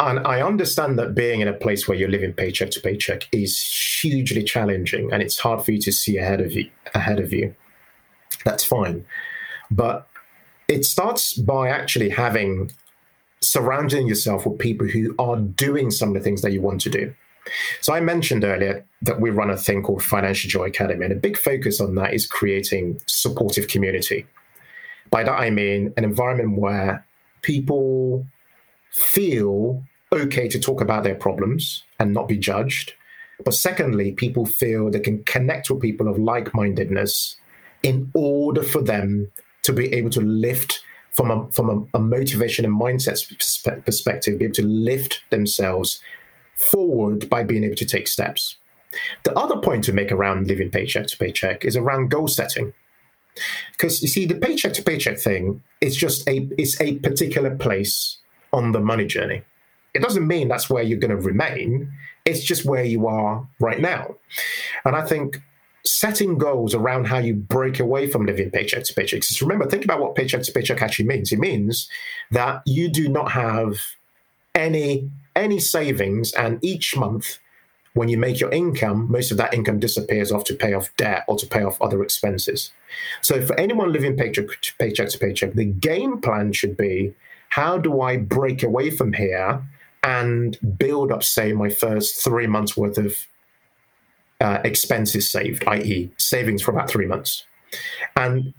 and I understand that being in a place where you're living paycheck to paycheck is hugely challenging and it's hard for you to see ahead of you ahead of you. That's fine. But it starts by actually having surrounding yourself with people who are doing some of the things that you want to do. So I mentioned earlier that we run a thing called Financial Joy Academy, and a big focus on that is creating supportive community. By that I mean an environment where people feel okay to talk about their problems and not be judged. But secondly, people feel they can connect with people of like mindedness in order for them to be able to lift from a, from a, a motivation and mindset perspective, be able to lift themselves forward by being able to take steps. The other point to make around living paycheck to paycheck is around goal setting. Because you see, the paycheck to paycheck thing is just a it's a particular place on the money journey. It doesn't mean that's where you're going to remain. It's just where you are right now. And I think setting goals around how you break away from living paycheck to paycheck. Because remember, think about what paycheck to paycheck actually means. It means that you do not have any any savings, and each month, when you make your income, most of that income disappears off to pay off debt or to pay off other expenses. So, for anyone living paycheck to paycheck to paycheck, the game plan should be how do I break away from here and build up, say, my first three months worth of uh, expenses saved, i.e., savings for about three months. And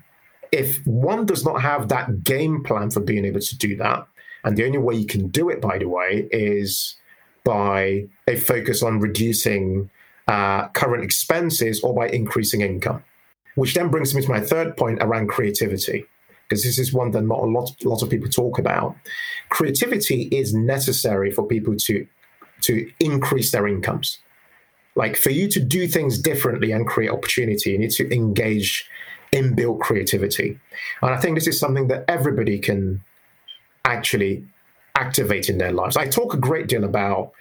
if one does not have that game plan for being able to do that, and the only way you can do it, by the way, is by a focus on reducing uh, current expenses or by increasing income. Which then brings me to my third point around creativity, because this is one that not a lot, lot of people talk about. Creativity is necessary for people to, to increase their incomes. Like for you to do things differently and create opportunity, you need to engage inbuilt creativity. And I think this is something that everybody can actually activate in their lives. I talk a great deal about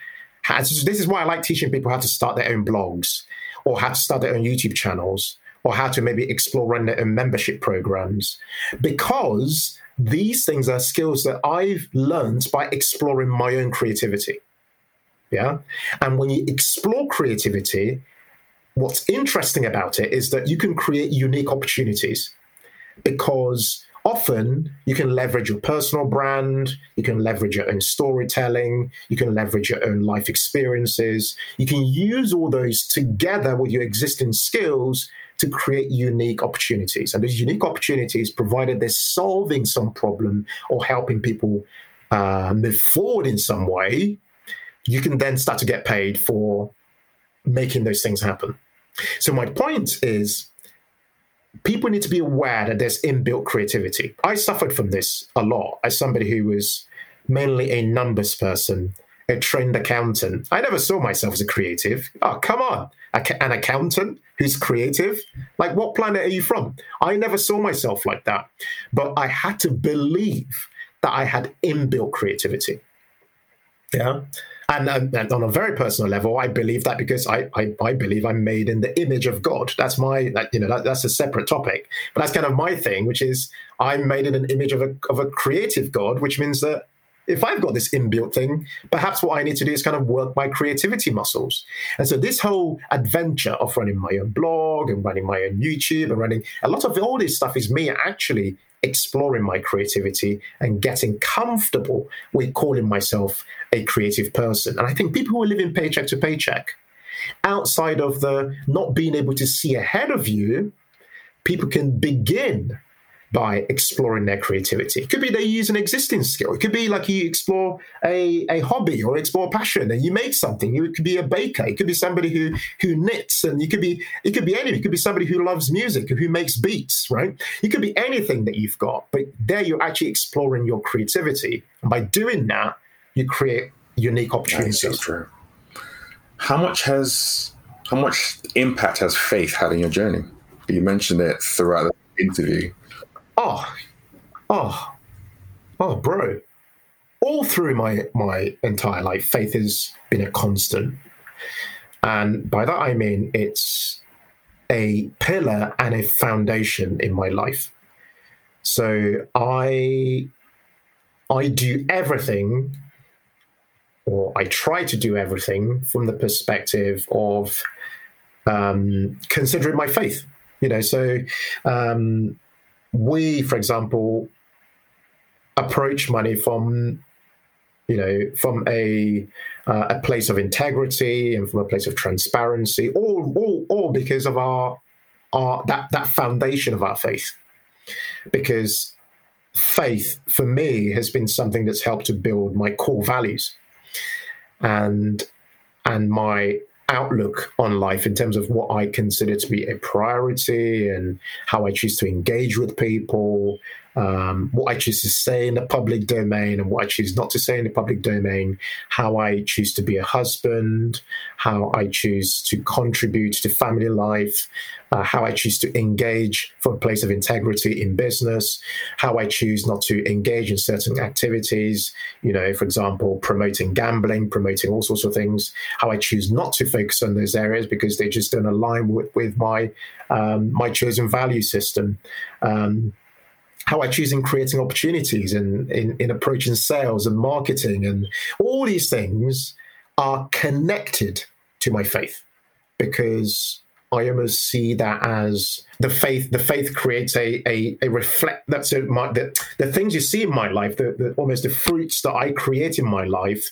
how, this is why I like teaching people how to start their own blogs or how to start their own YouTube channels or how to maybe explore run their own membership programs because these things are skills that I've learned by exploring my own creativity. Yeah. And when you explore creativity, what's interesting about it is that you can create unique opportunities because often you can leverage your personal brand, you can leverage your own storytelling, you can leverage your own life experiences. You can use all those together with your existing skills to create unique opportunities. And those unique opportunities, provided they're solving some problem or helping people uh, move forward in some way, you can then start to get paid for making those things happen. So, my point is people need to be aware that there's inbuilt creativity. I suffered from this a lot as somebody who was mainly a numbers person, a trained accountant. I never saw myself as a creative. Oh, come on. An accountant who's creative? Like, what planet are you from? I never saw myself like that. But I had to believe that I had inbuilt creativity. Yeah. And, and, and, on a very personal level, I believe that because I, I, I believe I'm made in the image of God. That's my, that, you know, that, that's a separate topic. But that's kind of my thing, which is I'm made in an image of a, of a creative God, which means that if I've got this inbuilt thing, perhaps what I need to do is kind of work my creativity muscles. And so this whole adventure of running my own blog and running my own YouTube and running a lot of all this stuff is me actually exploring my creativity and getting comfortable with calling myself a creative person. And I think people who are living paycheck to paycheck, outside of the not being able to see ahead of you, people can begin by exploring their creativity. It could be they use an existing skill. It could be like you explore a, a hobby or explore a passion and you make something. You could be a baker. It could be somebody who who knits and you could be it could be anything. It could be somebody who loves music, who makes beats, right? It could be anything that you've got. But there you're actually exploring your creativity. And by doing that, you create unique opportunities.
That's so true. How much has how much impact has faith had in your journey? You mentioned it throughout the interview.
Oh, oh, oh, bro. All through my my entire life, faith has been a constant, and by that I mean it's a pillar and a foundation in my life. So I I do everything or I try to do everything from the perspective of um, considering my faith. You know, so um, we, for example, approach money from you know from a uh, a place of integrity and from a place of transparency, all all all because of our our that that foundation of our faith. Because faith for me has been something that's helped to build my core values and and my outlook on life in terms of what I consider to be a priority and how I choose to engage with people, um, what I choose to say in the public domain and what I choose not to say in the public domain, how I choose to be a husband, how I choose to contribute to family life, uh, how I choose to engage from a place of integrity in business, how I choose not to engage in certain activities, you know, for example, promoting gambling, promoting all sorts of things, how I choose not to focus on those areas because they just don't align with, with my um, my chosen value system. Um, how I choose in creating opportunities and in, in approaching sales and marketing and all these things are connected to my faith because I almost see that as the faith. The faith creates a a, a reflect. That's a, my, the the things you see in my life. The, the almost the fruits that I create in my life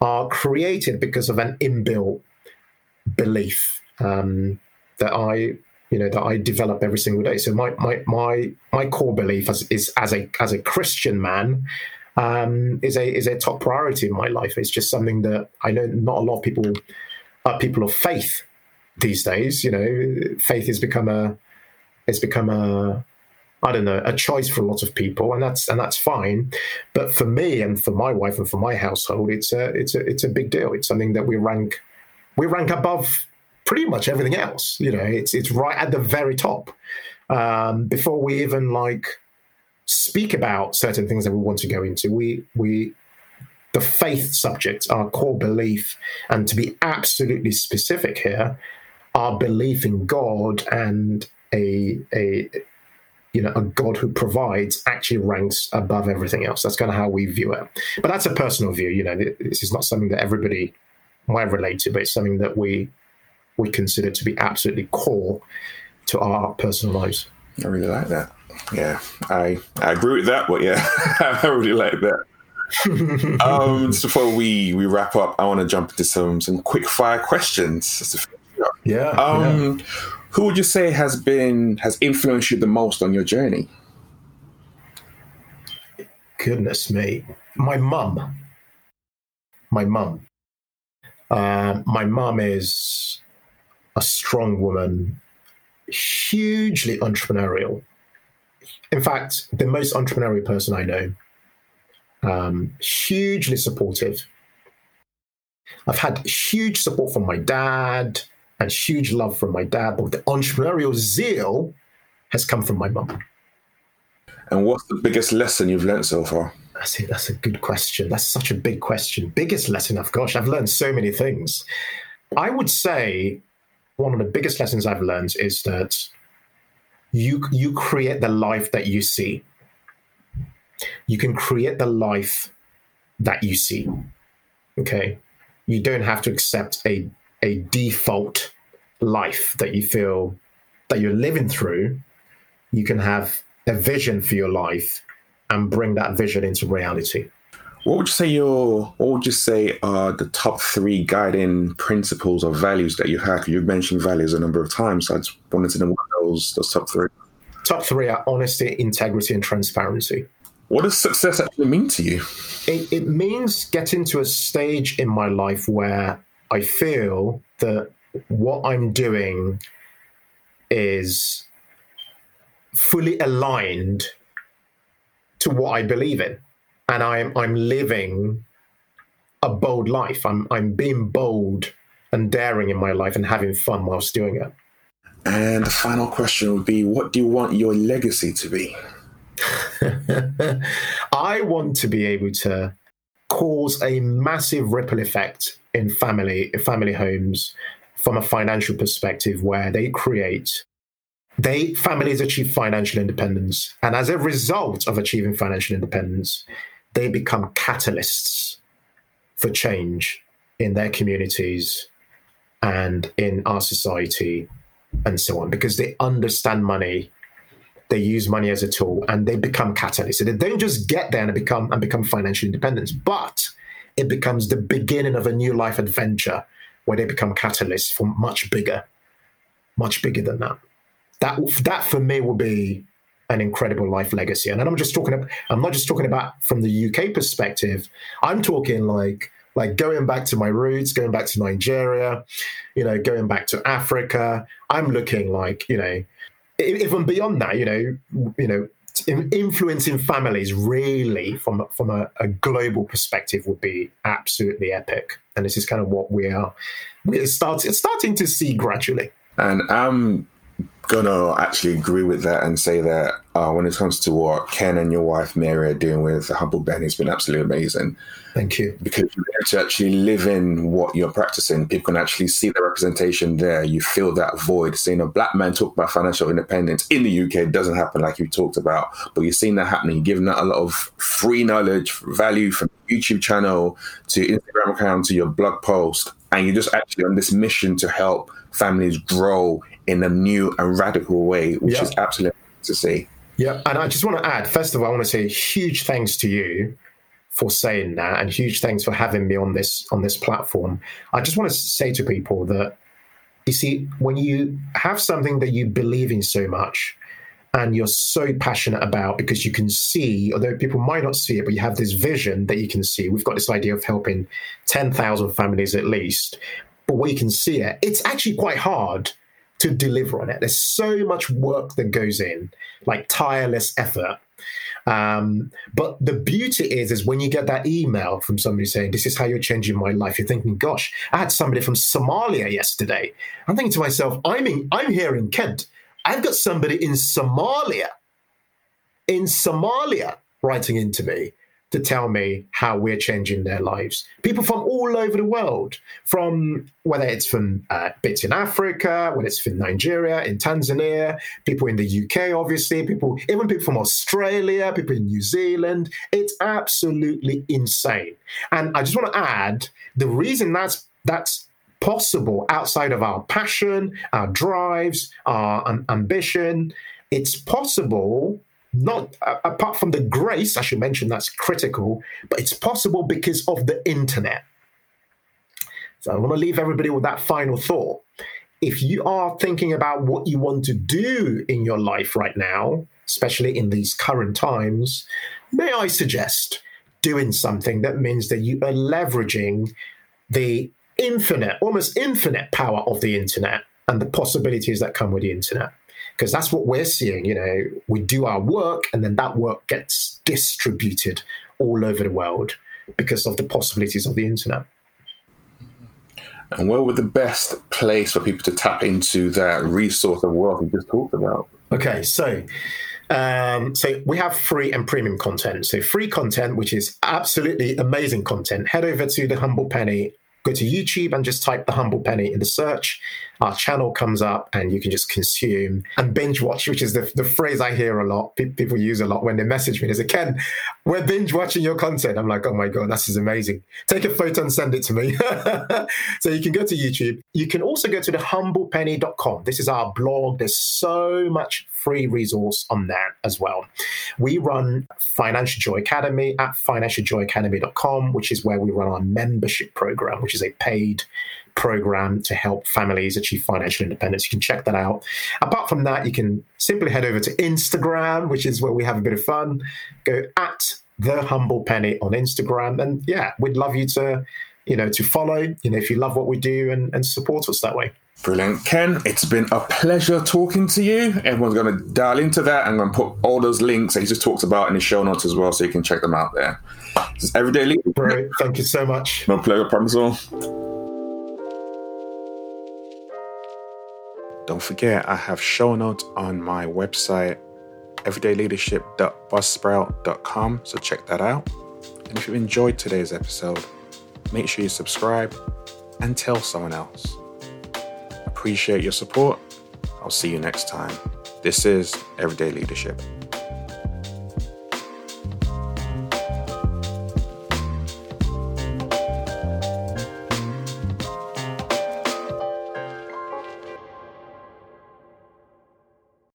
are created because of an inbuilt belief um, that I you know that I develop every single day. So my my my my core belief as, is as a as a Christian man um, is a is a top priority in my life. It's just something that I know not a lot of people are people of faith these days. You know, faith has become a it's become a I don't know a choice for a lot of people, and that's and that's fine. But for me and for my wife and for my household, it's a it's a it's a big deal. It's something that we rank we rank above pretty much everything else. You know, it's it's right at the very top um, before we even like speak about certain things that we want to go into. We we the faith subject, our core belief, and to be absolutely specific here, our belief in God and a a you know a God who provides actually ranks above everything else. That's kind of how we view it. But that's a personal view. You know, this is not something that everybody might relate to, but it's something that we we consider to be absolutely core to our personal lives.
I really like that. Yeah, I I agree with that, but yeah, [LAUGHS] I really like that. [LAUGHS] um, so before we we wrap up, I want to jump into some some quick fire questions.
Yeah,
um,
yeah.
Who would you say has been has influenced you the most on your journey?
Goodness me, my mum. My mum. Uh, my mum is a strong woman, hugely entrepreneurial. In fact, the most entrepreneurial person I know. Um, hugely supportive. I've had huge support from my dad and huge love from my dad, but the entrepreneurial zeal has come from my mum.
And what's the biggest lesson you've learned so far?
That's it. That's a good question. That's such a big question. Biggest lesson, of gosh, I've learned so many things. I would say one of the biggest lessons I've learned is that you you create the life that you see. You can create the life that you see. Okay. You don't have to accept a a default life that you feel that you're living through. You can have a vision for your life and bring that vision into reality.
What would you say your what would you say are the top three guiding principles or values that you have? You've mentioned values a number of times. So I just wanted to know what those those top three.
Top three are honesty, integrity, and transparency.
What does success actually mean to you?
It, it means getting to a stage in my life where I feel that what I'm doing is fully aligned to what I believe in and I'm I'm living a bold life. I'm I'm being bold and daring in my life and having fun whilst doing it.
And the final question would be what do you want your legacy to be? [LAUGHS]
I want to be able to cause a massive ripple effect in family family homes from a financial perspective where they create they families achieve financial independence and as a result of achieving financial independence they become catalysts for change in their communities and in our society and so on because they understand money they use money as a tool and they become catalysts. So they don't just get there and become and become financial independence but it becomes the beginning of a new life adventure where they become catalysts for much bigger much bigger than that. That that for me will be an incredible life legacy. And I'm just talking I'm not just talking about from the UK perspective. I'm talking like like going back to my roots, going back to Nigeria, you know, going back to Africa. I'm looking like, you know, even beyond that, you know, you know, influencing families really from from a, a, global perspective would be absolutely epic. And this is kind of what we are we're starting starting to see gradually.
And I'm gonna actually agree with that and say that uh, when it comes to what Ken and your wife Mary are doing with the Humble Penny, it's been absolutely amazing.
Thank you.
Because you're to actually live in what you're practicing. People can actually see the representation there. You feel that void. Seeing a black man talk about financial independence in the UK doesn't happen like you talked about, but you're seeing that happening. You're giving that a lot of free knowledge, value from YouTube channel to Instagram account to your blog post. And you're just actually on this mission to help families grow in a new and radical way, which yeah. is absolutely to see.
Yeah, and I just want to add, first of all, I want to say huge thanks to you for saying that, and huge thanks for having me on this on this platform. I just want to say to people that you see, when you have something that you believe in so much, and you're so passionate about because you can see, although people might not see it, but you have this vision that you can see. We've got this idea of helping 10,000 families at least, but we can see it. It's actually quite hard to deliver on it. There's so much work that goes in, like tireless effort. Um, but the beauty is, is when you get that email from somebody saying, "This is how you're changing my life," you're thinking, "Gosh, I had somebody from Somalia yesterday." I'm thinking to myself, "I'm in, I'm here in Kent. I've got somebody in Somalia, in Somalia, writing into me to tell me how we're changing their lives. People from all over the world, from whether it's from uh, bits in Africa, whether it's from Nigeria, in Tanzania, people in the UK, obviously, people, even people from Australia, people in New Zealand. It's absolutely insane. And I just want to add the reason that's that's possible outside of our passion, our drives, our um, ambition. It's possible not uh, apart from the grace, I should mention that's critical, but it's possible because of the internet. So I want to leave everybody with that final thought. If you are thinking about what you want to do in your life right now, especially in these current times, may I suggest doing something that means that you are leveraging the infinite, almost infinite power of the internet and the possibilities that come with the internet because that's what we're seeing. You know, we do our work and then that work gets distributed all over the world because of the possibilities of the internet.
And where would the best place for people to tap into that resource of wealth we just talked about?
Okay, so um, so we have free and premium content. So free content, which is absolutely amazing content. Head over to the Humble Penny go to YouTube and just type the Humble Penny in the search. Our channel comes up and you can just consume and binge watch, which is the, the phrase I hear a lot. People use a lot when they message me. They say, Ken, we're binge watching your content. I'm like, oh my God, this is amazing. Take a photo and send it to me. [LAUGHS] so you can go to YouTube. You can also go to the humblepenny.com. This is our blog. There's so much free resource on that as well. We run Financial Joy Academy at financialjoyacademy.com, which is where we run our membership program, which is a paid program to help families achieve financial independence. You can check that out. Apart from that, you can simply head over to Instagram, which is where we have a bit of fun. Go at the humble penny on Instagram. And yeah, we'd love you to, you know, to follow, you know, if you love what we do and, and support us that way.
Brilliant. Ken, it's been a pleasure talking to you. Everyone's going to dial into that. I'm going to put all those links that he just talked about in the show notes as well, so you can check them out there. This Everyday Leadership.
Great. Thank you so much.
No pleasure, promise all. Don't forget, I have show notes on my website, everydayleadership.buzzsprout.com, so check that out. And if you enjoyed today's episode, make sure you subscribe and tell someone else. Appreciate your support. I'll see you next time. This is Everyday Leadership.